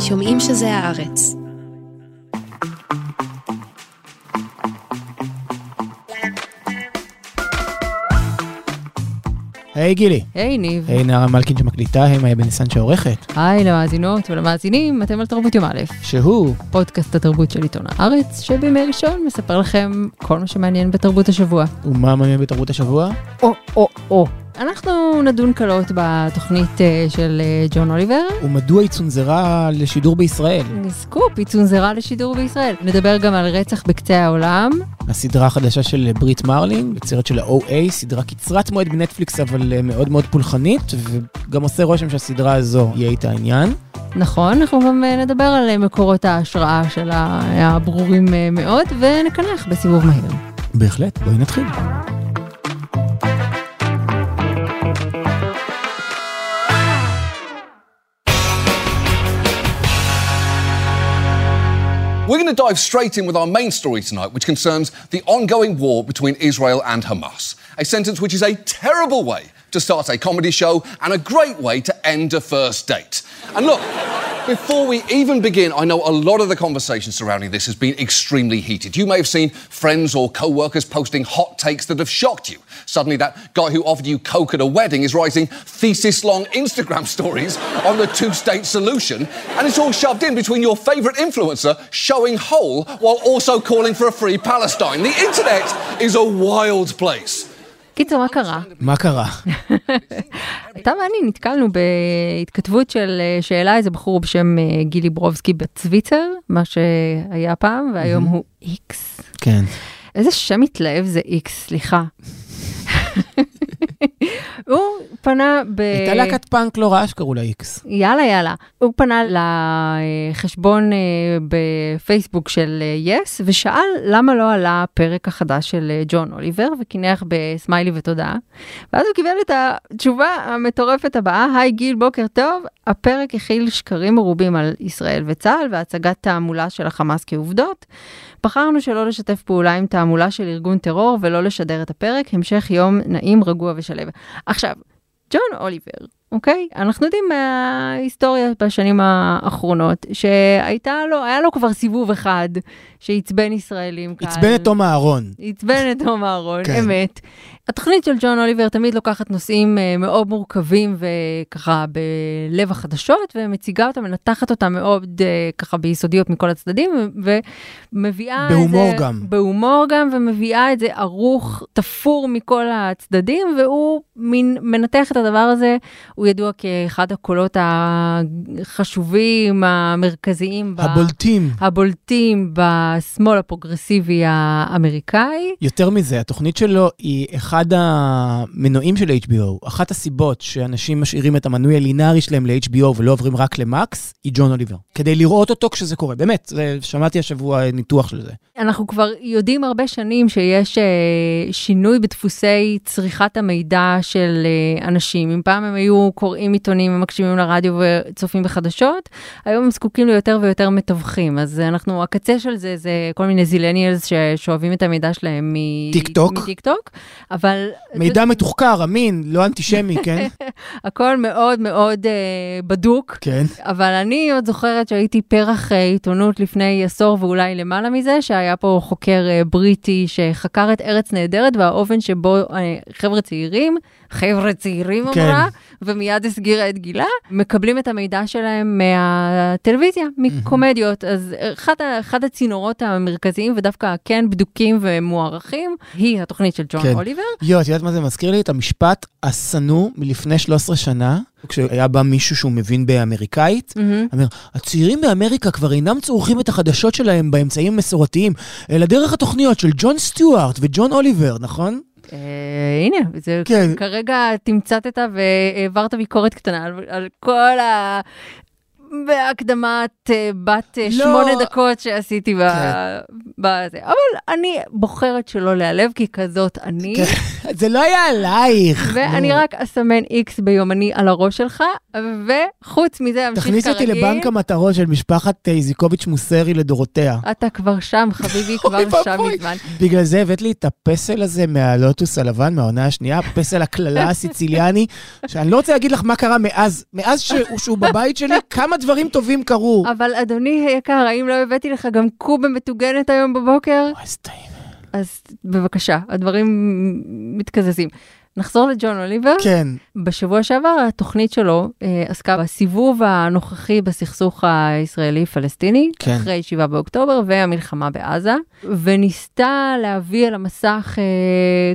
שומעים שזה הארץ. היי גילי. היי ניב. היי נערה מלכין שמקליטה, היי מאיה בניסן שעורכת. היי למאזינות ולמאזינים, אתם על תרבות יום א', שהוא פודקאסט התרבות של עיתון הארץ, שבימי ראשון מספר לכם כל מה שמעניין בתרבות השבוע. ומה מעניין בתרבות השבוע? או, או, או. אנחנו נדון קלות בתוכנית אה, של אה, ג'ון אוליבר. ומדוע היא צונזרה לשידור בישראל? סקופ, היא צונזרה לשידור בישראל. נדבר גם על רצח בקצה העולם. הסדרה החדשה של ברית מרלינג, יוצרת של ה-OA, סדרה קצרת מועד בנטפליקס אבל אה, מאוד מאוד פולחנית, וגם עושה רושם שהסדרה הזו יהיה איתה עניין. נכון, אנחנו גם נדבר על מקורות ההשראה של הברורים מאוד, ונקנח בסיבוב מהיר. בהחלט, בואי נתחיל. We're going to dive straight in with our main story tonight, which concerns the ongoing war between Israel and Hamas. A sentence which is a terrible way to start a comedy show and a great way to end a first date. And look, before we even begin, I know a lot of the conversation surrounding this has been extremely heated. You may have seen friends or co workers posting hot takes that have shocked you. Suddenly, that guy who offered you Coke at a wedding is writing thesis long Instagram stories on the two state solution, and it's all shoved in between your favourite influencer showing whole while also calling for a free Palestine. The internet is a wild place. קיצר, מה קרה? מה קרה? אתה ואני נתקלנו בהתכתבות של אה, שאלה איזה בחור בשם אה, גילי ברובסקי בצוויצר, מה שהיה פעם, והיום הוא איקס. כן. איזה שם מתלהב זה איקס, סליחה. הוא פנה ב... הייתה להקת פאנק לא רעה שקראו לה איקס. יאללה יאללה. הוא פנה לחשבון אה, בפייסבוק של יס ושאל למה לא עלה הפרק החדש של אה, ג'ון אוליבר וקינח בסמיילי ותודה. ואז הוא קיבל את התשובה המטורפת הבאה, היי גיל בוקר טוב, הפרק הכיל שקרים מרובים על ישראל וצה"ל והצגת תעמולה של החמאס כעובדות. בחרנו שלא לשתף פעולה עם תעמולה של ארגון טרור ולא לשדר את הפרק, המשך יום נעים, רגוע ושלב. עכשיו, ג'ון אוליבר, אוקיי? אנחנו יודעים מההיסטוריה בשנים האחרונות, שהייתה לו, היה לו כבר סיבוב אחד שעצבן ישראלים כאן. עצבן את תום אהרון. עצבן את תום אהרון, כן. אמת. התוכנית של ג'ון אוליבר תמיד לוקחת נושאים אה, מאוד מורכבים וככה בלב החדשות, ומציגה אותם, מנתחת אותם מאוד אה, ככה ביסודיות מכל הצדדים, ומביאה בהומור את זה... גם. בהומור גם, ומביאה את זה ערוך, תפור מכל הצדדים, והוא מין, מנתח את הדבר הזה, הוא ידוע כאחד הקולות החשובים, המרכזיים. ב- הבולטים. הבולטים בשמאל הפרוגרסיבי האמריקאי. יותר מזה, התוכנית שלו היא אחד המנועים של HBO. אחת הסיבות שאנשים משאירים את המנוי הלינארי שלהם ל-HBO ולא עוברים רק למקס, היא ג'ון אוליבר. כדי לראות אותו כשזה קורה. באמת, זה, שמעתי השבוע ניתוח של זה. אנחנו כבר יודעים הרבה שנים שיש אה, שינוי בדפוסי צריכת המידע של אה, אנשים. אם פעם הם היו קוראים עיתונים ומקשיבים לרדיו וצופים בחדשות, היום הם זקוקים ליותר ויותר מתווכים. אז אנחנו, הקצה של זה זה כל מיני זילניאלס ששואבים את המידע שלהם מ- טיק טוק. מטיק טוק, אבל... מידע מתוחקר, אמין, לא אנטישמי, כן? הכל מאוד מאוד אה, בדוק. כן. אבל אני עוד זוכרת שהייתי פרח אה, עיתונות לפני עשור ואולי למעלה מזה, שהיה פה חוקר אה, בריטי שחקר את ארץ נהדרת והאופן שבו אה, חבר'ה צעירים, חבר'ה צעירים כן. אמרה, ומיד הסגירה את גילה, מקבלים את המידע שלהם מהטלוויזיה, מקומדיות. אז אחד, אחד הצינורות המרכזיים ודווקא כן בדוקים ומוערכים, היא התוכנית של ג'ון כן. אוליבר. יואו, את יודעת מה זה מזכיר לי? את המשפט השנוא מלפני 13 שנה, כשהיה בא מישהו שהוא מבין באמריקאית. אומר, הצעירים באמריקה כבר אינם צורכים את החדשות שלהם באמצעים המסורתיים, אלא דרך התוכניות של ג'ון סטיוארט וג'ון אוליבר, נכון? אה, הנה, זה כן. כרגע תמצתת והעברת ביקורת קטנה על, על כל. בהקדמת אה, בת אה, לא. שמונה דקות שעשיתי ב... כן. בזה. אבל אני בוחרת שלא להיעלב, כי כזאת אני, זה לא היה עלייך. ואני נו. רק אסמן איקס ביומני על הראש שלך, וחוץ מזה אמשיך כרגיל. תכניס אותי לבנק המטרות של משפחת איזיקוביץ' מוסרי לדורותיה. אתה כבר שם, חביבי, כבר שם. מזמן. בגלל זה הבאת לי את הפסל הזה מהלוטוס הלבן, מהעונה השנייה, פסל הקללה הסיציליאני, שאני לא רוצה להגיד לך מה קרה מאז, מאז שהוא, שהוא בבית שלי, כמה דברים טובים קרו. אבל אדוני היקר, האם לא הבאתי לך גם קובה מטוגנת היום בבוקר? וואי, איזה טעים. אז בבקשה, הדברים מתקזזים. נחזור לג'ון אוליבר. כן, בשבוע שעבר התוכנית שלו אה, עסקה בסיבוב הנוכחי בסכסוך הישראלי-פלסטיני, כן. אחרי 7 באוקטובר והמלחמה בעזה, וניסתה להביא אל המסך, אה,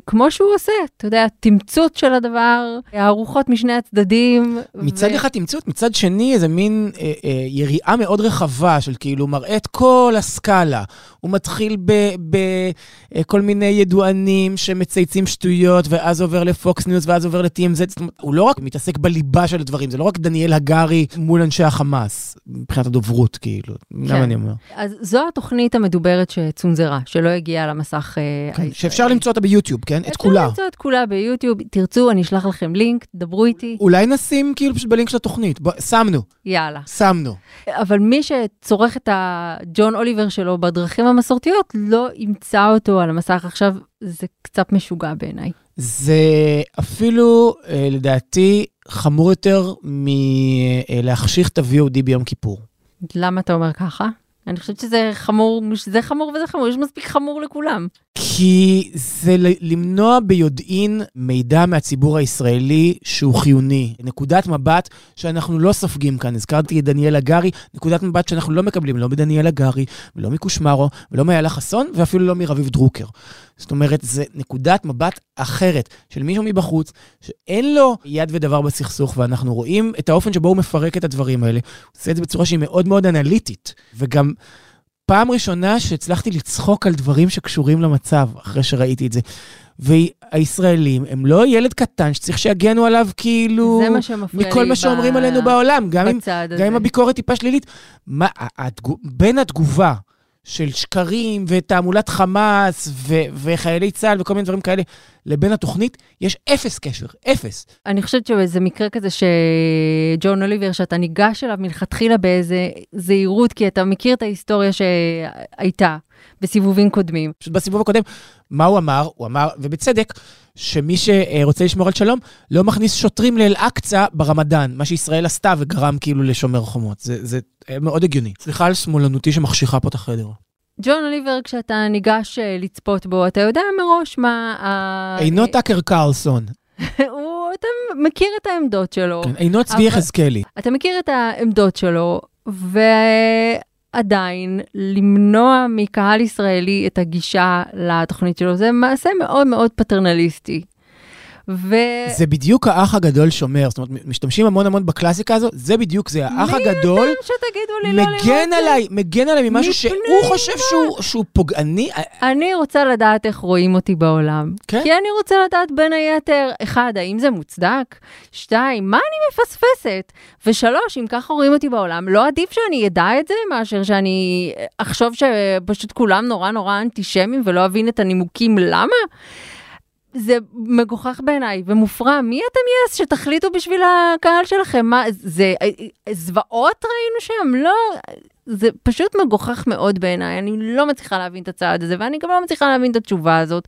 כמו שהוא עושה, אתה יודע, תמצות של הדבר, הרוחות משני הצדדים. מצד ו- אחד תמצות, מצד שני איזה מין אה, אה, יריעה מאוד רחבה של כאילו מראה את כל הסקאלה. הוא מתחיל בכל מיני ידוענים שמצייצים שטויות, ואז עובר לפוקס ניוז, ואז עובר ל-TMZ. זאת אומרת, הוא לא רק מתעסק בליבה של הדברים, זה לא רק דניאל הגרי מול אנשי החמאס, מבחינת הדוברות, כאילו. למה אני אומר? אז זו התוכנית המדוברת שצונזרה, שלא הגיעה למסך אה, כן. שאפשר למצוא אותה ביוטיוב, כן? את כולה. אפשר למצוא את כולה ביוטיוב, תרצו, אני אשלח לכם לינק, דברו איתי, אולי נשים כאילו פשוט בלינק של התוכנית. בוא, שמנו, יאללה. שמנו. אבל מי שצורך את הג'ון אוליבר שלו בדרכים המסורתיות, לא ימצא אותו על המסך עכשיו, זה קצת משוגע בעיניי. זה אפילו, אה, לדעתי, חמור יותר מלהחשיך את ה-VOD ביום כיפור. למה אתה אומר ככה? אני חושבת שזה חמור, זה חמור וזה חמור, יש מספיק חמור לכולם. כי זה למנוע ביודעין מידע מהציבור הישראלי שהוא חיוני. נקודת מבט שאנחנו לא סופגים כאן. הזכרתי את דניאל הגרי, נקודת מבט שאנחנו לא מקבלים, לא מדניאל הגרי, ולא מקושמרו, ולא מאיילה חסון, ואפילו לא מרביב דרוקר. זאת אומרת, זה נקודת מבט אחרת של מישהו מבחוץ, שאין לו יד ודבר בסכסוך, ואנחנו רואים את האופן שבו הוא מפרק את הדברים האלה. הוא עושה את זה בצורה שהיא מאוד מאוד אנליטית, וגם... פעם ראשונה שהצלחתי לצחוק על דברים שקשורים למצב, אחרי שראיתי את זה. והישראלים הם לא ילד קטן שצריך שיגנו עליו כאילו... זה מה שמפריע לי מכל מה שאומרים ב- עלינו בעולם, גם אם, גם אם. הביקורת טיפה שלילית. מה, התגו, בין התגובה של שקרים ותעמולת חמאס ו, וחיילי צה"ל וכל מיני דברים כאלה, לבין התוכנית, יש אפס קשר, אפס. אני חושבת שזה מקרה כזה שג'ון אוליבר, שאתה ניגש אליו מלכתחילה באיזה זהירות, כי אתה מכיר את ההיסטוריה שהייתה בסיבובים קודמים. פשוט בסיבוב הקודם, מה הוא אמר? הוא אמר, ובצדק, שמי שרוצה לשמור על שלום, לא מכניס שוטרים לאל-אקצא ברמדאן, מה שישראל עשתה וגרם כאילו לשומר חומות. זה, זה מאוד הגיוני. סליחה על שמאלנותי שמחשיכה פה את החדר. ג'ון אוליבר, כשאתה ניגש אה, לצפות בו, אתה יודע מראש מה... אינו טאקר קרלסון, אתה מכיר את העמדות שלו. כן, אינו צבי יחזקאלי. אתה מכיר את העמדות שלו, ועדיין למנוע מקהל ישראלי את הגישה לתוכנית שלו, זה מעשה מאוד מאוד פטרנליסטי. ו... זה בדיוק האח הגדול שומר, זאת אומרת, משתמשים המון המון בקלאסיקה הזו, זה בדיוק, זה האח הגדול, אתם שתגידו לי לא לראות מגן זה? עליי, מגן עליי ממשהו שהוא חושב שהוא- שהוא פוגעני. אני רוצה לדעת איך רואים אותי בעולם. כן. כי אני רוצה לדעת בין היתר, אחד, האם זה מוצדק? שתיים, מה אני מפספסת? ושלוש, אם ככה רואים אותי בעולם, לא עדיף שאני אדע את זה מאשר שאני אחשוב שפשוט כולם נורא נורא אנטישמים ולא אבין את הנימוקים למה? זה מגוחך בעיניי ומופרע. מי אתם יס שתחליטו בשביל הקהל שלכם? מה, זה זוועות ראינו שם? לא, זה פשוט מגוחך מאוד בעיניי. אני לא מצליחה להבין את הצעד הזה, ואני גם לא מצליחה להבין את התשובה הזאת.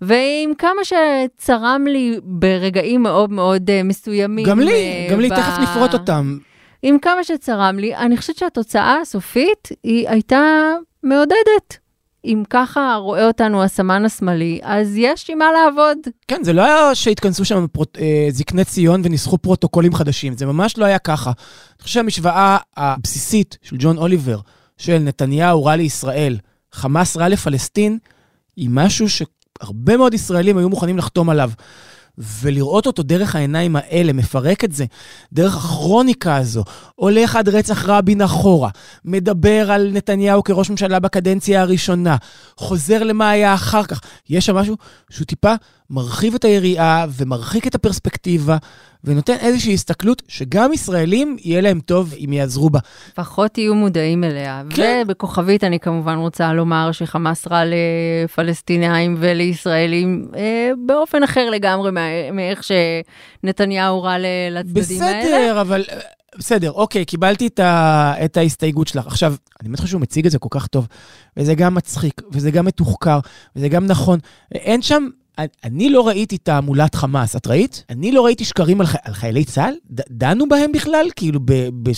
ועם כמה שצרם לי ברגעים מאוד מאוד אה, מסוימים. גם לי, אה, גם לי, ב- תכף נפרוט אותם. עם כמה שצרם לי, אני חושבת שהתוצאה הסופית היא הייתה מעודדת. אם ככה רואה אותנו הסמן השמאלי, אז יש עם מה לעבוד. כן, זה לא היה שהתכנסו שם פרוט, אה, זקני ציון וניסחו פרוטוקולים חדשים, זה ממש לא היה ככה. אני חושב שהמשוואה הבסיסית של ג'ון אוליבר, של נתניהו רע לישראל, חמאס רע לפלסטין, היא משהו שהרבה מאוד ישראלים היו מוכנים לחתום עליו. ולראות אותו דרך העיניים האלה, מפרק את זה, דרך הכרוניקה הזו, הולך עד רצח רבין אחורה, מדבר על נתניהו כראש ממשלה בקדנציה הראשונה, חוזר למה היה אחר כך. יש שם משהו שהוא טיפה מרחיב את היריעה ומרחיק את הפרספקטיבה, ונותן איזושהי הסתכלות שגם ישראלים יהיה להם טוב אם יעזרו בה. פחות יהיו מודעים אליה. כן. ובכוכבית אני כמובן רוצה לומר שחמאס רע לפלסטינאים ולישראלים אה, באופן אחר לגמרי מה- מאיך שנתניהו רע לצדדים האלה. בסדר, אבל... אה, בסדר, אוקיי, קיבלתי את, ה, את ההסתייגות שלך. עכשיו, אני באמת חושב שהוא מציג את זה כל כך טוב, וזה גם מצחיק, וזה גם מתוחקר, וזה גם נכון. אין שם, אני לא ראיתי תעמולת חמאס, את ראית? אני לא ראיתי שקרים על, ח, על חיילי צה"ל? ד, דנו בהם בכלל? כאילו, ב, ב,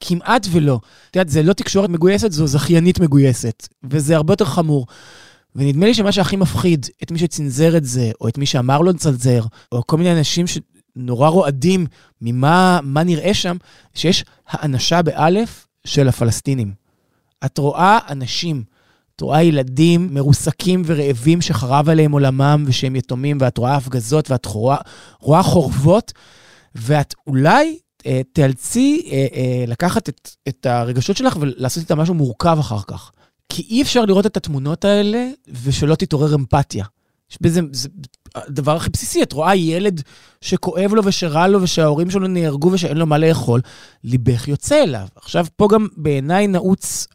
כמעט ולא. את יודעת, זה לא תקשורת מגויסת, זו זכיינית מגויסת, וזה הרבה יותר חמור. ונדמה לי שמה שהכי מפחיד את מי שצנזר את זה, או את מי שאמר לו לצנזר, או כל מיני אנשים שנורא רועדים ממה מה נראה שם, שיש האנשה באלף של הפלסטינים. את רואה אנשים, את רואה ילדים מרוסקים ורעבים שחרב עליהם עולמם ושהם יתומים, ואת רואה הפגזות ואת רואה, רואה חורבות, ואת אולי אה, תיאלצי אה, אה, לקחת את, את הרגשות שלך ולעשות איתם משהו מורכב אחר כך. כי אי אפשר לראות את התמונות האלה ושלא תתעורר אמפתיה. יש בזה, זה הדבר הכי בסיסי, את רואה ילד שכואב לו ושרע לו ושההורים שלו נהרגו ושאין לו מה לאכול, ליבך יוצא אליו. עכשיו, פה גם בעיניי נעוץ,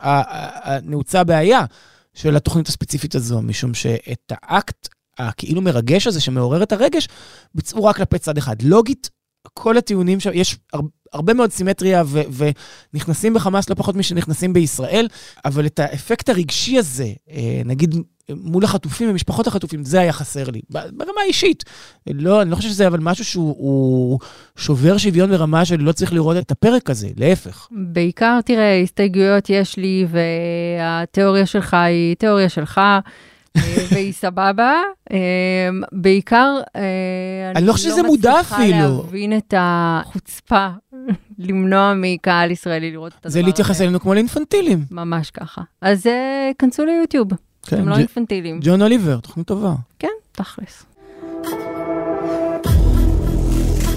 נעוצה הבעיה של התוכנית הספציפית הזו, משום שאת האקט הכאילו מרגש הזה שמעורר את הרגש, ביצעו רק כלפי צד אחד. לוגית, כל הטיעונים שם, יש הר- הרבה מאוד סימטריה ו- ונכנסים בחמאס לא פחות משנכנסים בישראל, אבל את האפקט הרגשי הזה, אה, נגיד מול החטופים ומשפחות החטופים, זה היה חסר לי, ברמה האישית. לא, אני לא חושב שזה אבל משהו שהוא הוא שובר שוויון ברמה של לא צריך לראות את הפרק הזה, להפך. בעיקר, תראה, הסתייגויות יש לי, והתיאוריה שלך היא תיאוריה שלך, אה, והיא סבבה. אה, בעיקר, אה, אני לא חושב שזה מודע אפילו. אני לא מצליחה להבין את החוצפה למנוע מקהל ישראלי לראות את הדבר הזה. זה להתייחס אלינו כמו לאינפנטילים. ממש ככה. אז כנסו ליוטיוב, כן, אתם לא ג'- אינפנטילים. ג'ון אוליבר, תוכנית טובה. כן, תכלס.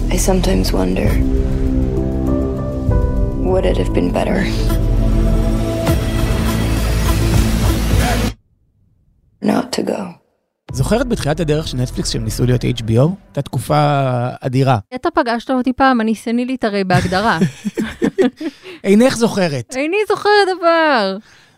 I sometimes wonder would it have been better? Not to go. זוכרת בתחילת הדרך של נטפליקס שהם ניסו להיות HBO? הייתה תקופה אדירה. אתה פגשת אותי פעם, אני סנילית הרי בהגדרה. אינך זוכרת. איני זוכרת דבר.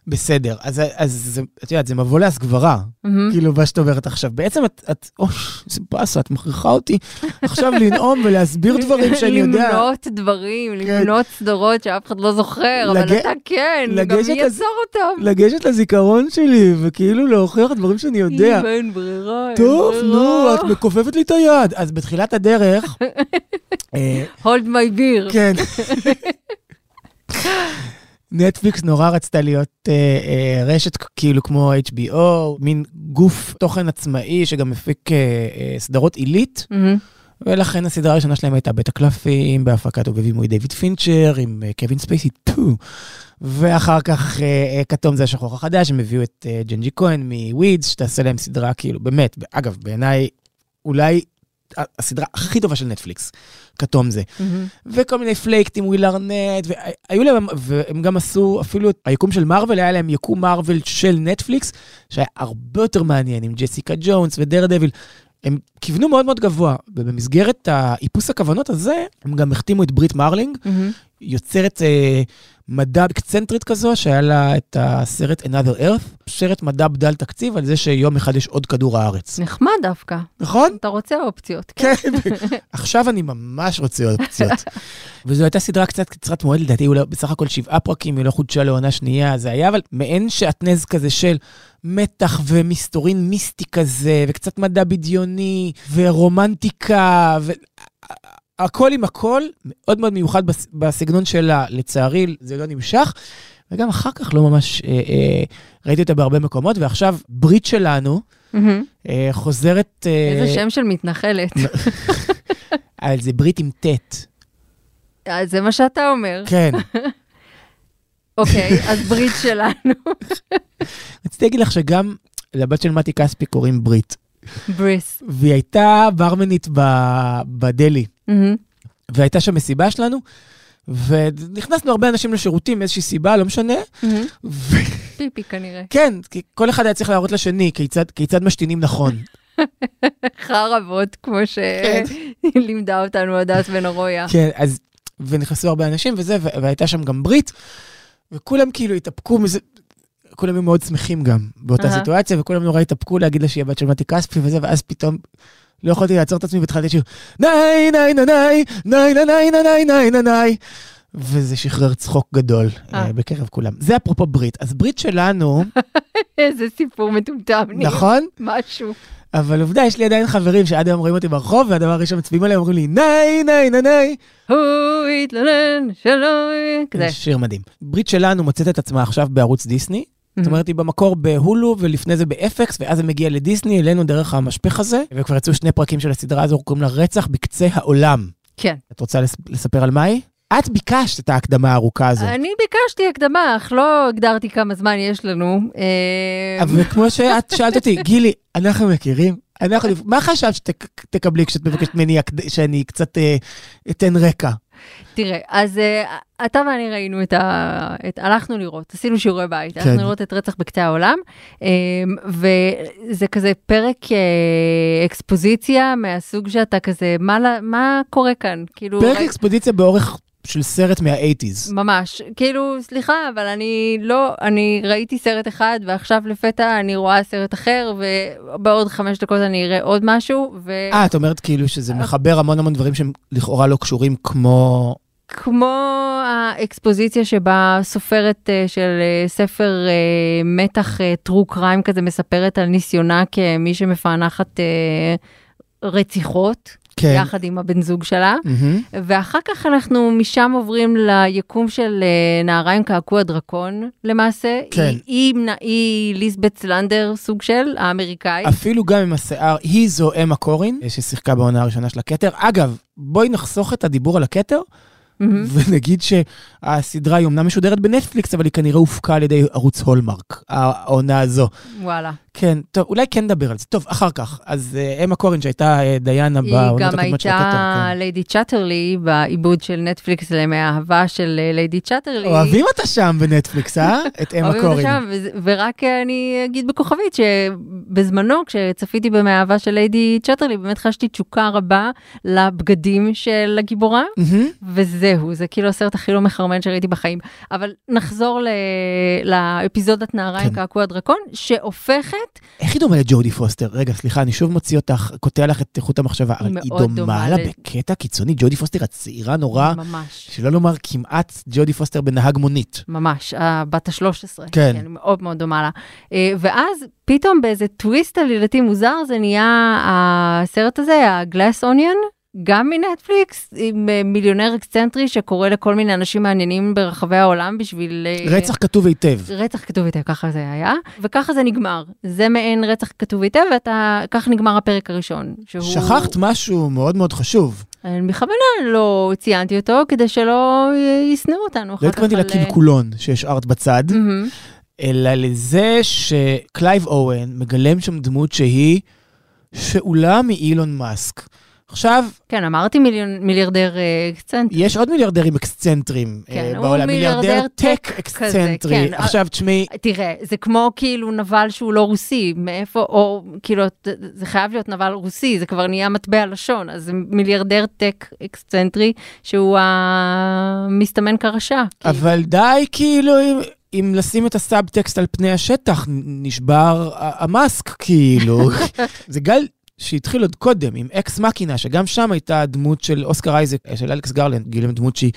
בסדר, אז, אז זה- את יודעת, זה מבוא להסגברה, מהמם. כאילו, מה שאת אומרת עכשיו. בעצם את, את, אוי, איזה באסה, את מכריחה אותי עכשיו לנאום ולהסביר דברים שאני יודע. למנות דברים, כן. למנות סדרות שאף אחד לא זוכר, אבל לג- אתה כן, גם מי לז- יעצור אותם? לגשת לזיכרון שלי, וכאילו להוכיח דברים שאני יודע. אם אין ברירה, אין טוב, ברירה. נו, את מכופפת לי את היד. אז בתחילת הדרך, אה, hold my beer. כן. נטפליקס נורא רצתה להיות אה, אה, רשת כאילו כמו HBO, מין גוף תוכן עצמאי שגם מפיק אה, אה, סדרות עילית, מהמם. ולכן הסדרה הראשונה שלהם הייתה בית הקלפים, בהפקת עוגבים דיוויד פינצ'ר, עם אה, קווין ספייסי 2. ואחר כך אה, אה, כתום זה השחור החדש, הם הביאו את אה, ג'נג'י כהן מ-Weeds, שתעשה להם סדרה כאילו, באמת, אגב, בעיניי, אולי הסדרה הכי טובה של נטפליקס, כתום זה. מהמם. וכל מיני Flaked עם וויל ארנט, והיו להם, והם גם עשו, אפילו את היקום של מארוול, היה להם יקום מארוול של נטפליקס, שהיה הרבה יותר מעניין, עם ג'סיקה ג'ונס ו-Daredevil. הם כיוונו מאוד מאוד גבוה, ובמסגרת האיפוס הכוונות הזה, הם גם החתימו את ברית מרלינג, מהמם. יוצרת אה, מדע אקצנטרית כזו, שהיה לה את הסרט Another Earth, סרט מדע בדל תקציב על זה שיום אחד יש עוד כדור הארץ. נחמד דווקא. נכון? אתה רוצה אופציות. כן. עכשיו אני ממש רוצה אופציות. וזו הייתה סדרה קצת קצרת מועד, לדעתי אולי בסך הכל שבעה פרקים, היא לא חודשה לעונה שנייה, זה היה אבל מעין שעטנז כזה של מתח ומסתורין מיסטי כזה, וקצת מדע בדיוני, ורומנטיקה, ו... הכל עם הכל, מאוד מאוד מיוחד בס- בסגנון שלה. לצערי, זה לא נמשך, וגם אחר כך לא ממש אה, אה, ראיתי אותה בהרבה מקומות, ועכשיו ברית שלנו מהמם. אה, חוזרת... אה, איזה שם של מתנחלת. אבל זה ברית עם ט'. אה, זה מה שאתה אומר. כן. אוקיי, אז ברית שלנו. רציתי להגיד לך שגם לבת של מתי כספי קוראים ברית. בריס. והיא הייתה ברמנית ב- בדלי. והייתה שם מסיבה שלנו, ונכנסנו הרבה אנשים לשירותים מאיזושהי סיבה, לא משנה. פיפי כנראה. כי כל אחד היה צריך להראות לשני כיצד, כיצד משתינים נכון. חרבות, כמו שלימדה אותנו הדס בן ארויה. כן, אז, ונכנסו הרבה אנשים וזה, והייתה שם גם ברית, וכולם כאילו התאפקו מזה, כולם היו מאוד שמחים גם באותה. סיטואציה, וכולם נורא התאפקו להגיד לה שהיא הבת של מתי כספי וזה, ואז פתאום לא יכולתי לעצור את עצמי והתחלתי לשיר, ניי, ניי, ניי, ניי, ניי, ניי, ניי, ניי, ניי, ניי. וזה שחרר צחוק גדול אה. אה, בקרב כולם. זה אפרופו ברית. אז ברית שלנו, איזה סיפור מטומטם. נכון? משהו. אבל עובדה, יש לי עדיין חברים שעד היום רואים אותי ברחוב, והדבר הראשון מצביעים עליהם, אומרים לי, ניי, ניי, ניי, ניי. הוא התלונן שלא... כזה. זה שיר מדהים. ברית שלנו מוצאת את עצמה עכשיו בערוץ דיסני. זאת אומרת, היא במקור בהולו, ולפני זה באפקס, ואז זה מגיע לדיסני, אלינו דרך המשפך הזה, וכבר יצאו שני פרקים של הסדרה הזו, קוראים לה רצח בקצה העולם. כן. את רוצה לס- לספר על מה היא? את ביקשת את ההקדמה הארוכה הזו. אני ביקשתי הקדמה, אך לא הגדרתי כמה זמן יש לנו. אה, אבל כמו שאת שאלת אותי, גילי, אנחנו מכירים? אנחנו, מה חשבת שתקבלי כשאת מבקשת ממני שאני קצת אה, אתן רקע? תראה, אז uh, אתה ואני ראינו את ה... את... הלכנו לראות, עשינו שיעורי בית, כן. הלכנו לראות את רצח בקצה העולם, um, וזה כזה פרק uh, אקספוזיציה מהסוג שאתה כזה, מה, מה קורה כאן? כאילו... פרק ראי- אקספודיציה באורך של סרט מה-80's. ממש, כאילו, סליחה, אבל אני לא, אני ראיתי סרט אחד ועכשיו לפתע אני רואה סרט אחר ובעוד חמש דקות אני אראה עוד משהו ו... אה, את אומרת כאילו שזה מחבר המון המון דברים שהם לכאורה לא קשורים כמו... כמו האקספוזיציה שבה סופרת אה, של אה, ספר אה, מתח טרו קריים כזה מספרת על ניסיונה כמי שמפענחת אה, רציחות, כן. יחד עם הבן זוג שלה. מהמם. ואחר כך אנחנו משם עוברים ליקום של אה, נערה עם קעקוע דרקון למעשה. כן. היא, היא, היא ליסבeth סלנדר סוג של האמריקאית. אפילו גם עם השיער, היא זו אמה קורין, ששיחקה בעונה הראשונה של הכתר. אגב, בואי נחסוך את הדיבור על הכתר, מהמם. ונגיד שהסדרה היא אמנם משודרת בנטפליקס, אבל היא כנראה הופקה על ידי ערוץ הולמרק, העונה הזו. וואלה. כן, טוב, אולי כן נדבר על זה. טוב, אחר כך. אז אה, אמה קורין, שהייתה אה, דיאנה היא בעונות גם הקודמות של הייתה הכתר. כן. ליידי צ'אטרלי בעיבוד של נטפליקס למאהבה של אה, ליידי צ'אטרלי. אוהבים אותה שם בנטפליקס, אה? את אמה אוהבים אותה. שם, ורק אה, אני אגיד בכוכבית שבזמנו כשצפיתי במאהבה של ליידי צ'אטרלי באמת חשתי תשוקה רבה לבגדים של הגיבורה. וזהו, זה כאילו הסרט הכי לא מחרמן שראיתי בחיים. אבל נחזור. לאפיזודת נערה עם כן. קעקוע דרקון, שהופכת, איך היא דומה לג'ודי פוסטר? רגע, סליחה, אני שוב מוציא אותך, קוטע לך את איכות המחשבה. אבל היא דומה דומה לה ל- בקטע קיצוני, ג'ודי פוסטר הצעירה נורא, ממש, שלא לומר כמעט ג'ודי פוסטר בנהג מונית. ממש, בת ה-13. כן. היא מאוד מאוד דומה לה. אה, ואז פתאום באיזה טוויסט עלילתי מוזר, זה נהיה הסרט הזה, הגלאס אוניון. גם מנטפליקס, עם אה, מיליונר אקסצנטרי שקורא לכל מיני אנשים מעניינים ברחבי העולם בשביל... אה, רצח כתוב היטב. רצח כתוב היטב, ככה זה היה, וככה זה נגמר. זה מעין רצח כתוב היטב, ואתה, כך נגמר הפרק הראשון. שהוא... שכחת משהו מאוד מאוד חשוב. אני בכוונה לא ציינתי אותו, כדי שלא י- ישנאו אותנו אחר לא כך. התכוונתי על- לקלקולון שהשארת בצד, מהמם. אלא לזה שקלייב אוהן מגלם שם דמות שהיא שאולה מאילון מאסק. עכשיו, כן, אמרתי מיליון, מיליארדר אה, אקסצנטרי. יש עוד מיליארדרים אקסצנטרים כן, אה, הוא בעולם, מיליארדר טק טק כזה, אקסצנטרי. כן. עכשיו, תשמעי, תראה, זה כמו כאילו נבל שהוא לא רוסי, מאיפה, או כאילו, זה חייב להיות נבל רוסי, זה כבר נהיה מטבע לשון, אז מיליארדר tech אקסצנטרי, שהוא המסתמן כרשע. כאילו. אבל די כאילו אם, לשים את הסאבטקסט על פני השטח, נשבר המאסק כאילו. זה גל שהתחיל עוד קודם עם Ex Machina, שגם שם הייתה דמות של אוסקר אייזק, אה, של אלכס גרלנד, גילם דמות שהיא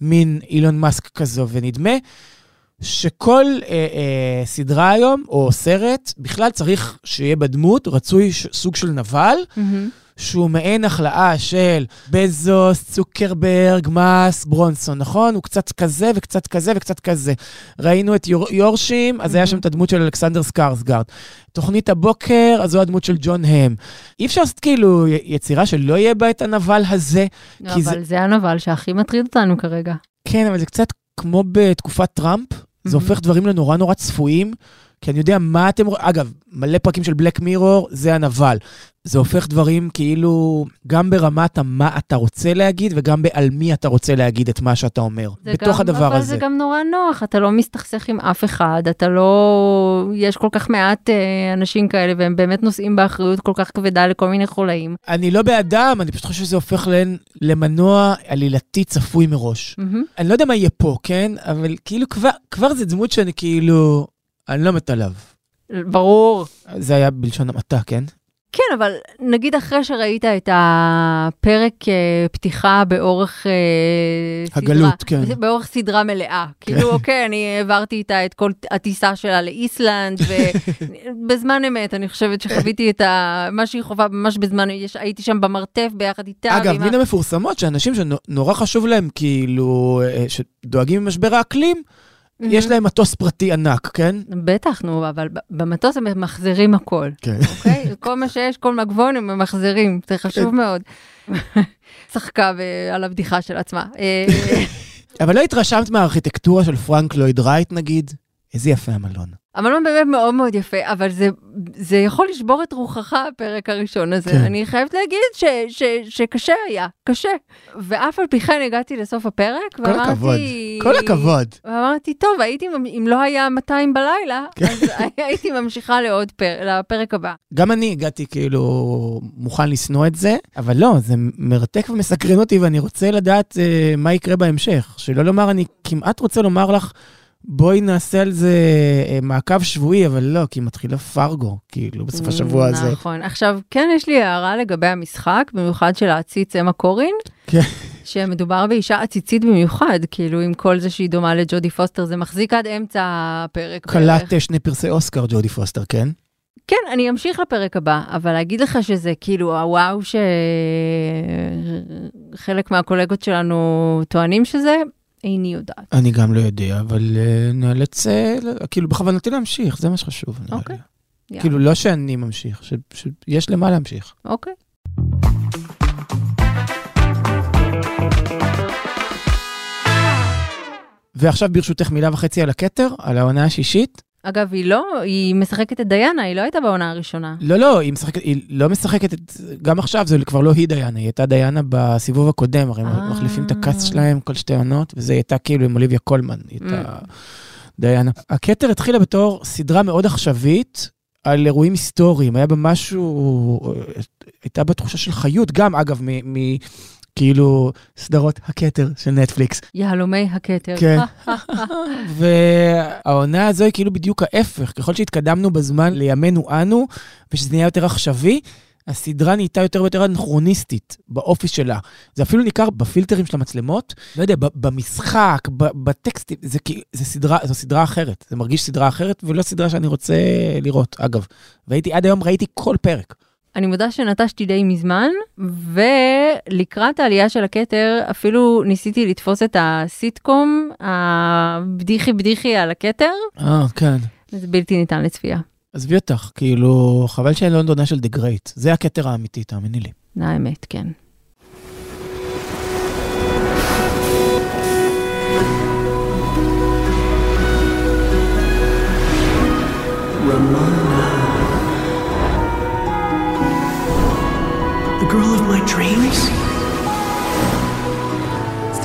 מין אילון מאסק כזו, ונדמה שכל אה, אה, סדרה היום, או סרט, בכלל צריך שיהיה בדמות, רצוי ש- סוג של נבל, מהמם. שהוא מעין החלאה של בזוס, צוקרברג, מאסק, ברנסון, נכון? הוא קצת כזה וקצת כזה וקצת כזה. ראינו את יור, יורשים, אז היה שם את הדמות של אלכסנדר סקרסגארד. תוכנית הבוקר, אז זו הדמות של ג'ון האם. אי אפשר לעשות כאילו יצירה שלא יהיה בה את הנבל הזה. זה- אבל זה הנבל שהכי מטריד אותנו כרגע. כן, אבל זה קצת כמו בתקופת טראמפ, זה. הופך דברים לנורא נורא צפויים. כי אני יודע מה אתם. אגב, מלא פרקים של בלק מירור, זה הנבל. זה הופך דברים כאילו, גם ברמת המה אתה רוצה להגיד, וגם בעל מי אתה רוצה להגיד את מה שאתה אומר. בתוך גם, הדבר אבל הזה. זה גם נורא נוח, אתה לא מסתכסך עם אף אחד, אתה לא... יש כל כך מעט אה, אנשים כאלה, והם באמת נושאים באחריות כל כך כבדה לכל מיני חולאים. אני לא בעדם, אני פשוט חושב שזה הופך להן למנוע עלילתי צפוי מראש. מהמם. אני לא יודע מה יהיה פה, כן? אבל כאילו כבר, כבר זה דמות שאני כאילו, אני לא מת עליו. ברור. זה היה בלשון המעטה, כן? כן, אבל נגיד אחרי שראית את הפרק אה, פתיחה באורך אה, הגלות, סדרה, כן. באורך סדרה מלאה. כאילו, אוקיי, אני העברתי איתה את כל הטיסה שלה לאיסלנד, ובזמן אמת, אני חושבת שחוויתי את ה... מה שהיא חווה ממש בזמן, יש, הייתי שם במרתף ביחד איתה. אגב, מן המפורסמות שאנשים שנורא חשוב להם, כאילו, אה, שדואגים ממשבר האקלים, יש להם מטוס פרטי ענק, כן? בטח, נו, אבל במטוס הם ממחזרים הכל, כן. אוקיי? כל מה שיש, כל מגבון הם ממחזרים, זה חשוב מאוד. צחקה על הבדיחה של עצמה. אה, אבל לא התרשמת מהארכיטקטורה של פרנק לויד רייט, נגיד? איזה יפה המלון. המלון באמת מאוד מאוד יפה, אבל זה, זה יכול לשבור את רוחך, הפרק הראשון הזה. כן. אני חייבת להגיד ש, ש, שקשה היה, קשה. ואף על פי כן הגעתי לסוף הפרק, כל ואמרתי... הכבוד, כל הכבוד. ואמרתי, טוב, הייתי, אם לא היה 200 בלילה, כן. אז הייתי ממשיכה לעוד פר, לפרק הבא. גם אני הגעתי כאילו מוכן לשנוא את זה, אבל לא, זה מרתק ומסקרן אותי ואני רוצה לדעת אה, מה יקרה בהמשך. שלא לומר, אני כמעט רוצה לומר לך, בואי נעשה על זה אה, מעקב שבועי, אבל לא, כי מתחילה פרגו, כאילו, בסוף השבוע הזה. נכון. עכשיו, כן, יש לי הערה לגבי המשחק, במיוחד של העציץ אמה קורין. כן. שמדובר באישה עציצית במיוחד, כאילו עם כל זה שהיא דומה לג'ודי פוסטר, זה מחזיק עד אמצע הפרק. קלט אה, שני פרסי אוסקר, ג'ודי פוסטר, כן? כן, אני אמשיך לפרק הבא, אבל להגיד לך שזה כאילו הוואו שחלק מהקולגות שלנו טוענים שזה, איני יודעת. אני גם לא יודע, אבל אה, נאלץ, ל- כאילו, בכוונתי להמשיך, זה מה שחשוב. נראה אוקיי. יאללה. כאילו, לא שאני ממשיך, ש- שיש למה להמשיך. אוקיי. ועכשיו ברשותך מילה וחצי על הכתר, על העונה השישית. אגב, היא לא, היא משחקת את דיאנה, היא לא הייתה בעונה הראשונה. לא, לא, היא משחקת, היא לא משחקת, את, גם עכשיו זה כבר לא היא דיאנה, היא הייתה דיאנה בסיבוב הקודם, הרי אה. הם מחליפים את הקאסט שלהם כל שתי עונות, וזה הייתה כאילו עם אוליביה קולמן, היא הייתה Mm. דיאנה. הכתר התחילה בתור סדרה מאוד עכשווית על אירועים היסטוריים, היה בה משהו, הייתה בה תחושה של חיות, גם אגב, מ... מ כאילו סדרות הכתר של נטפליקס. יהלומי הכתר. כן. והעונה הזו היא כאילו בדיוק ההפך. ככל שהתקדמנו בזמן לימינו אנו, ושזה נהיה יותר עכשווי, הסדרה נהייתה יותר ויותר אנכרוניסטית באופי שלה. זה אפילו ניכר בפילטרים של המצלמות, לא יודע, במשחק, בטקסטים, זה, זה סדרה, זו סדרה אחרת. זה מרגיש סדרה אחרת, ולא סדרה שאני רוצה לראות, אגב. והייתי, עד היום ראיתי כל פרק. אני מודה שנטשתי די מזמן, ולקראת העלייה של הכתר, אפילו ניסיתי לתפוס את הסיטקום, הבדיחי בדיחי על הכתר, אה, כן. זה בלתי ניתן לצפייה. עזבי אותך, כאילו, חבל שאין לונדונה של The Great. זה הכתר האמיתי, תאמיני לי. האמת, כן.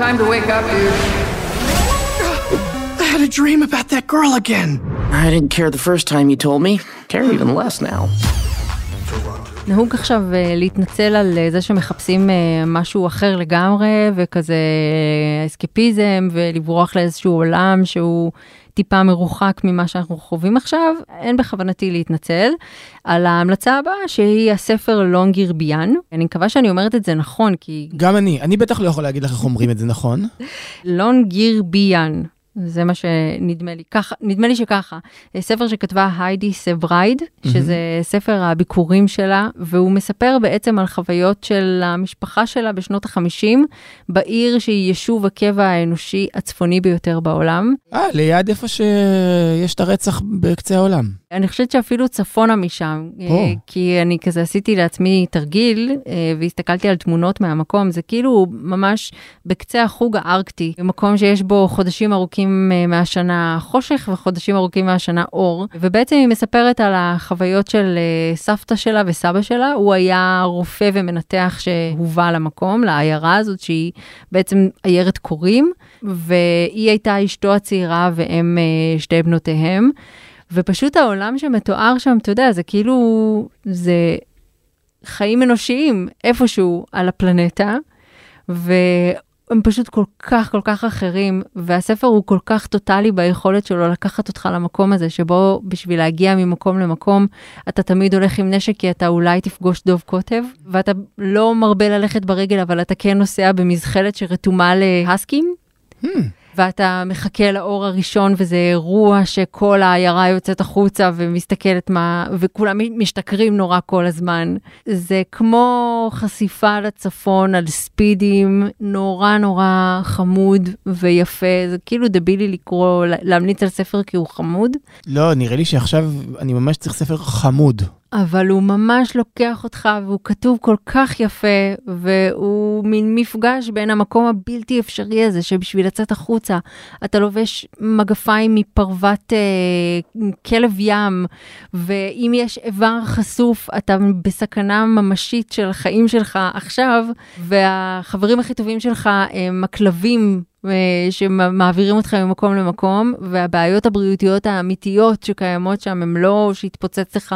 Time to wake up, dude. I had a dream about that girl again. I didn't care the first time you told me. Care even less now. נהוג עכשיו אה, להתנצל על אה, זה שמחפשים אה, משהו אחר לגמרי, וכזה אסקפיזם, ולברוח לאיזשהו עולם שהוא טיפה מרוחק ממה שאנחנו חווים עכשיו. אין בכוונתי להתנצל על ההמלצה הבאה, שהיא הספר לונגיר ביאן. אני מקווה שאני אומרת את זה נכון, כי גם אני, אני בטח לא יכול להגיד לך איך אומרים את זה נכון. לונגיר ביאן. זה מה שנדמה לי, ככה, נדמה לי שככה. ספר שכתבה היידי סברייד, שזה ספר הביקורים שלה, והוא מספר בעצם על חוויות של המשפחה שלה בשנות ה-50, בעיר שהיא יישוב הקבע האנושי הצפוני ביותר בעולם. אה, ליד איפה שיש את הרצח בקצה העולם. אני חושבת שאפילו צפונה משם. אה, כי אני כזה עשיתי לעצמי תרגיל אה, והסתכלתי על תמונות מהמקום, זה כאילו ממש בקצה החוג הארקטי, במקום שיש בו חודשים ארוכים ארוכים אה, מהשנה חושך וחודשים ארוכים מהשנה אור, ובעצם היא מספרת על החוויות של אה, סבתא שלה וסבא שלה, הוא היה רופא ומנתח שהובא למקום, לעיירה הזאת שהיא בעצם עיירת קורים, והיא הייתה אשתו הצעירה והם אה, שתי בנותיהם. ופשוט העולם שמתואר שם, אתה יודע, זה כאילו, זה חיים אנושיים איפשהו על הפלנטה, והם פשוט כל כך כל כך אחרים, והספר הוא כל כך טוטאלי ביכולת שלו לקחת אותך למקום הזה, שבו בשביל להגיע ממקום למקום, אתה תמיד הולך עם נשק כי אתה אולי תפגוש דוב קוטב, ואתה לא מרבה ללכת ברגל, אבל אתה כן נוסע במזחלת שרתומה להסקים. Hmm. ואתה מחכה לאור הראשון וזה אירוע שכל העיירה יוצאת החוצה ומסתכלת מה, וכולם משתכרים נורא כל הזמן. זה כמו חשיפה לצפון על ספידים, נורא נורא חמוד ויפה, זה כאילו דבילי לקרוא, להמליץ על ספר כי הוא חמוד. לא, נראה לי שעכשיו אני ממש צריך ספר חמוד. אבל הוא ממש לוקח אותך והוא כתוב כל כך יפה והוא מין מפגש בין המקום הבלתי אפשרי הזה שבשביל לצאת החוצה אתה לובש מגפיים מפרוות אה, כלב ים ואם יש איבר חשוף אתה בסכנה ממשית של החיים שלך עכשיו והחברים הכי טובים שלך הם הכלבים שמעבירים אותך ממקום למקום, והבעיות הבריאותיות האמיתיות שקיימות שם הם לא שיתפוצץ לך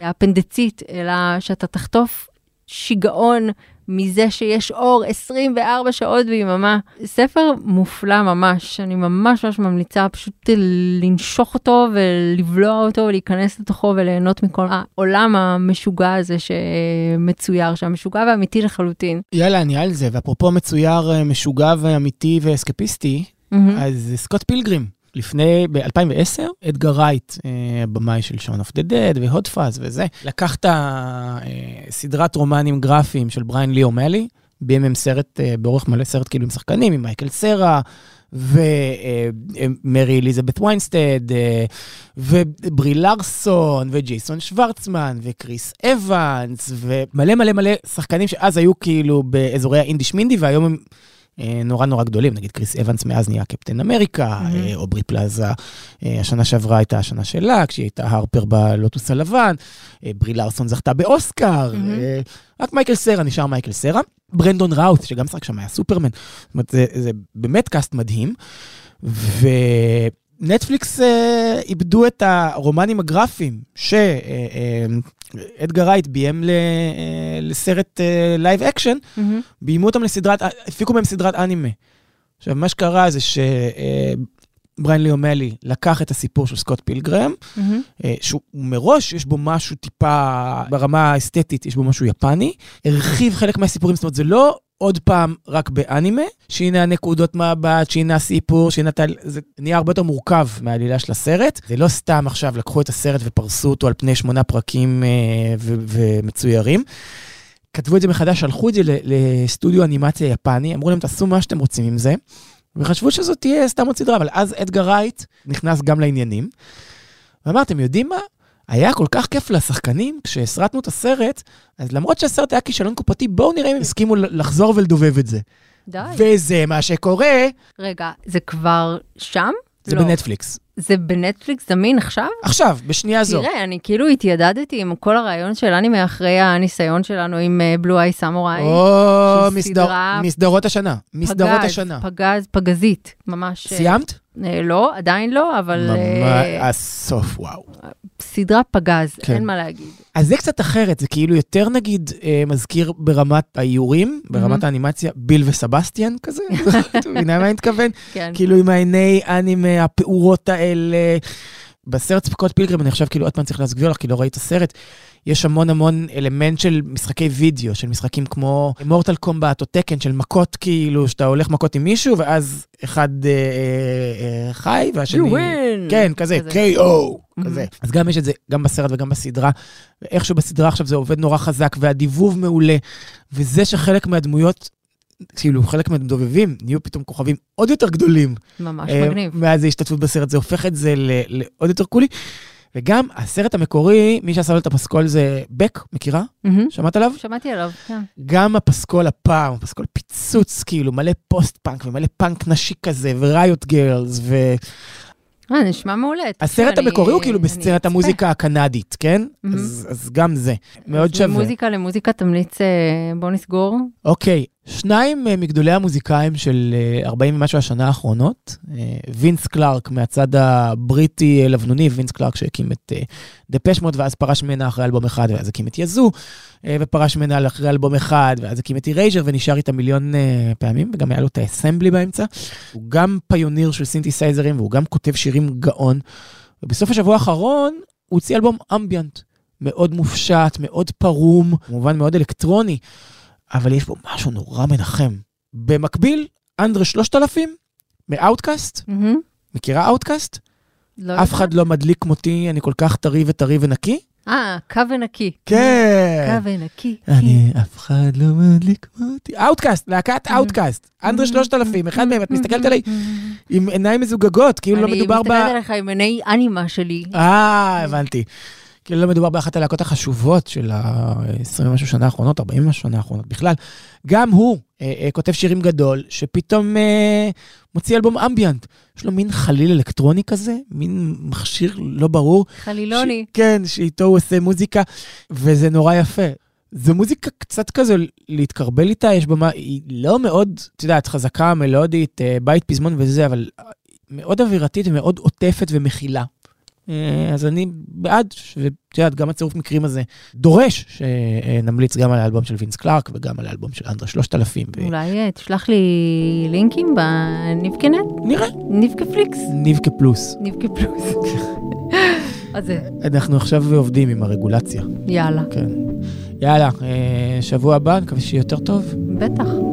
האפנדצית, אלא שאתה תחטוף שיגעון מזה שיש אור 24 שעות ביממה. ספר מופלא ממש, אני ממש ממש ממליצה פשוט לנשוך אותו ולבלוע אותו ולהיכנס לתוכו וליהנות מכל העולם המשוגע הזה שמצויר שם, משוגע ואמיתי לחלוטין. יאללה, אני על זה, ואפרופו מצויר אה, משוגע ואמיתי ואסקפיסטי, mm-hmm. אז סקוט פילגרים. לפני, ב-2010, אדגר רייט, אה, במאי של Shaun of the Dead ו Hot Fuzz וזה, לקח את הסדרת רומנים גרפיים של בריין לי או'מלי, ביים סרט, אה, באורך מלא סרט כאילו עם שחקנים, עם מייקל סרה, ומרי אה, אליזבת ויינסטד, וברי לארסון, וג'ייסון שוורצמן, וקריס אבנס, ומלא מלא מלא שחקנים שאז היו כאילו באזורי האינדי שמינדי, והיום הם... אה, נורא נורא גדולים, נגיד קריס אבנס מאז נהיה קפטן אמריקה, mm-hmm. אוברי פלאזה, אה, השנה שעברה הייתה השנה שלה, כשהיא הייתה הרפר בלוטוס הלבן, ברי לארסון זכתה באוסקר, mm-hmm. רק מייקל סרה נשאר מייקל סרה. ברנדון ראוט, שגם שחק שם היה סופרמן, זאת אומרת, זה, זה באמת קאסט מדהים. ו... נטפליקס אה, עיבדו את הרומנים הגרפיים שאדגר רייט ביים אה, לסרט live אה, action, mm-hmm. ביימו אותם לסדרת, הפיקו מהם סדרת אנימה. עכשיו, מה שקרה זה שבריין לי או'מלי לקח את הסיפור של סקוט פילגרם, mm-hmm. שהוא מראש, יש בו משהו טיפה, ברמה האסתטית, יש בו משהו יפני, הרחיב חלק מהסיפורים, זאת אומרת, זה לא עוד פעם רק באנימה, שהנה הנקודות מבט, שהנה הסיפור, שהנה... זה נהיה הרבה יותר מורכב מהעלילה של הסרט. זה לא סתם עכשיו לקחו את הסרט ופרסו אותו על פני שמונה פרקים אה, ומצוירים. כתבו את זה מחדש, שלחו את זה לסטודיו אנימציה יפני, אמרו להם, תעשו מה שאתם רוצים עם זה, וחשבו שזאת תהיה סתם עוד סדרה, אבל אז אדגר רייט נכנס גם לעניינים. ואמר, אתם יודעים מה? היה כל כך כיף לשחקנים, כשהסרטנו את הסרט, אז למרות שהסרט היה כישלון קופתי, בואו נראה אם הם הסכימו לחזור ולדובב את זה. די. וזה מה שקורה. רגע, זה כבר שם? זה לא. בנטפליקס. זה בנטפליקס זמין עכשיו? עכשיו, בשנייה זו. תראה, אני כאילו התיידדתי עם כל הרעיון של אנימה אחרי הניסיון שלנו עם בלו איי סמוראי. או, מסדר, מסדרות השנה. מסדרות פגז, השנה. פגז, פגזית, ממש. אה, סיימת? אה, לא, עדיין לא, אבל... ממש, אה, הסוף, וואו. סדרה פגז, כן. אין מה להגיד. אז זה קצת אחרת, זה כאילו יותר נגיד אה, מזכיר ברמת האיורים, ברמת mm-hmm. האנימציה, ביל וסבסטיאן כזה, אתה מבינה מה אני מתכוון? כן. כאילו עם העיני אנימה, הפעורות האלה. בסרט ספקות פילגרים, אני עכשיו כאילו עוד פעם צריך להסביר לך, כי לא ראית הסרט. יש המון המון אלמנט של משחקי וידאו, של משחקים כמו מורטל קומבט או תקן, של מכות כאילו, שאתה הולך מכות עם מישהו, ואז אחד אה, אה, אה, חי, והשני... You win! כן, כזה, כזה. KO, mm-hmm. כזה. אז גם יש את זה, גם בסרט וגם בסדרה. ואיכשהו בסדרה עכשיו זה עובד נורא חזק, והדיבוב מעולה. וזה שחלק מהדמויות כאילו חלק מהדובבים נהיו פתאום כוכבים עוד יותר גדולים. ממש uh, מגניב. מאז ההשתתפות בסרט, זה הופך את זה לעוד יותר קולי. וגם הסרט המקורי, מי שעשה לו את הפסקול זה בק, מכירה? מהמם. שמעת עליו? שמעתי עליו, כן. גם הפסקול הפעם, פסקול פיצוץ, כאילו, מלא פוסט-פאנק ומלא פאנק נשי כזה, ו Riot Grrrls, אה, נשמע מעולה. והסרט תקשיב, המקורי הוא אני- כאילו אני בסצנת. המוזיקה הקנדית, כן? מהמם. אז אז גם זה, מאוד שווה. ממוזיקה למוזיקה תמליץ, אה, בוא נסגור. אוקיי, שניים אה, מגדולי המוזיקאים של אה, 40 ומשהו השנה האחרונות, אה, וינס קלארק מהצד הבריטי אה, לבנוני, וינס קלארק שהקים את אה, דפש מוד ואז פרש ממנה אחרי אלבום אחד, ואז הקים את יזו, אה, ופרש ממנה אחרי אלבום אחד, ואז הקים את אירייז'ר ונשאר איתה מיליון אה, פעמים, וגם היה לו את האסמבלי באמצע. הוא גם pioneer של סינתסייזרים והוא גם כותב שירים גאון. ובסוף השבוע האחרון הוא הוציא אלבום אמביאנט. מאוד מופשט, מאוד פרום, כמובן מאוד אלקטרוני. אבל יש בו משהו נורא מנחם. במקביל, אנדרה 3000 מאוטקאסט, מהמם. מכירה אאוטקאסט? לא אף אחד לא מדליק כמותי, אני כל כך טרי וטרי ונקי. אה, קו ונקי. כן. קו ונקי. אני, אף אחד לא מדליק אותי. אאוטקאסט, להקת אאוטקאסט. אנדרה 3000, אחד מהם, את מסתכלת עליי עם עיניים מזוגגות, כאילו לא מדובר ב... אני מסתכלת עליך עם עיני אנימה שלי. אה, הבנתי. כאילו לא מדובר באחת הלהקות החשובות של ה-20 ומשהו שנה האחרונות, 40 ומשהו שנה האחרונות בכלל. גם הוא אה, אה, כותב שירים גדול, שפתאום אה, מוציא אלבום אמביאנט. יש לו מין חליל אלקטרוני כזה, מין מכשיר לא ברור. חלילוני. ש... כן, שאיתו הוא עושה מוזיקה, וזה נורא יפה. זו מוזיקה קצת כזו להתקרבל איתה, יש בה מה, היא לא מאוד, את יודעת, חזקה, מלודית, אה, בית פזמון וזה, אבל מאוד אווירתית ומאוד עוטפת ומכילה. אה, אז אני בעד, ואת יודעת, גם הצירוף מקרים הזה דורש שנמליץ גם על האלבום של וינס קלארק וגם על האלבום של אנדרה 3000. ו... אולי אה, תשלח לי לינקים בניבקנט? נראה, ניבקה פליקס? ניבקה פלוס. ניבקה פלוס. אז אנחנו עכשיו עובדים עם הרגולציה, יאללה. כן. יאללה, אה, שבוע הבא, נקווה שיהיה יותר טוב. בטח.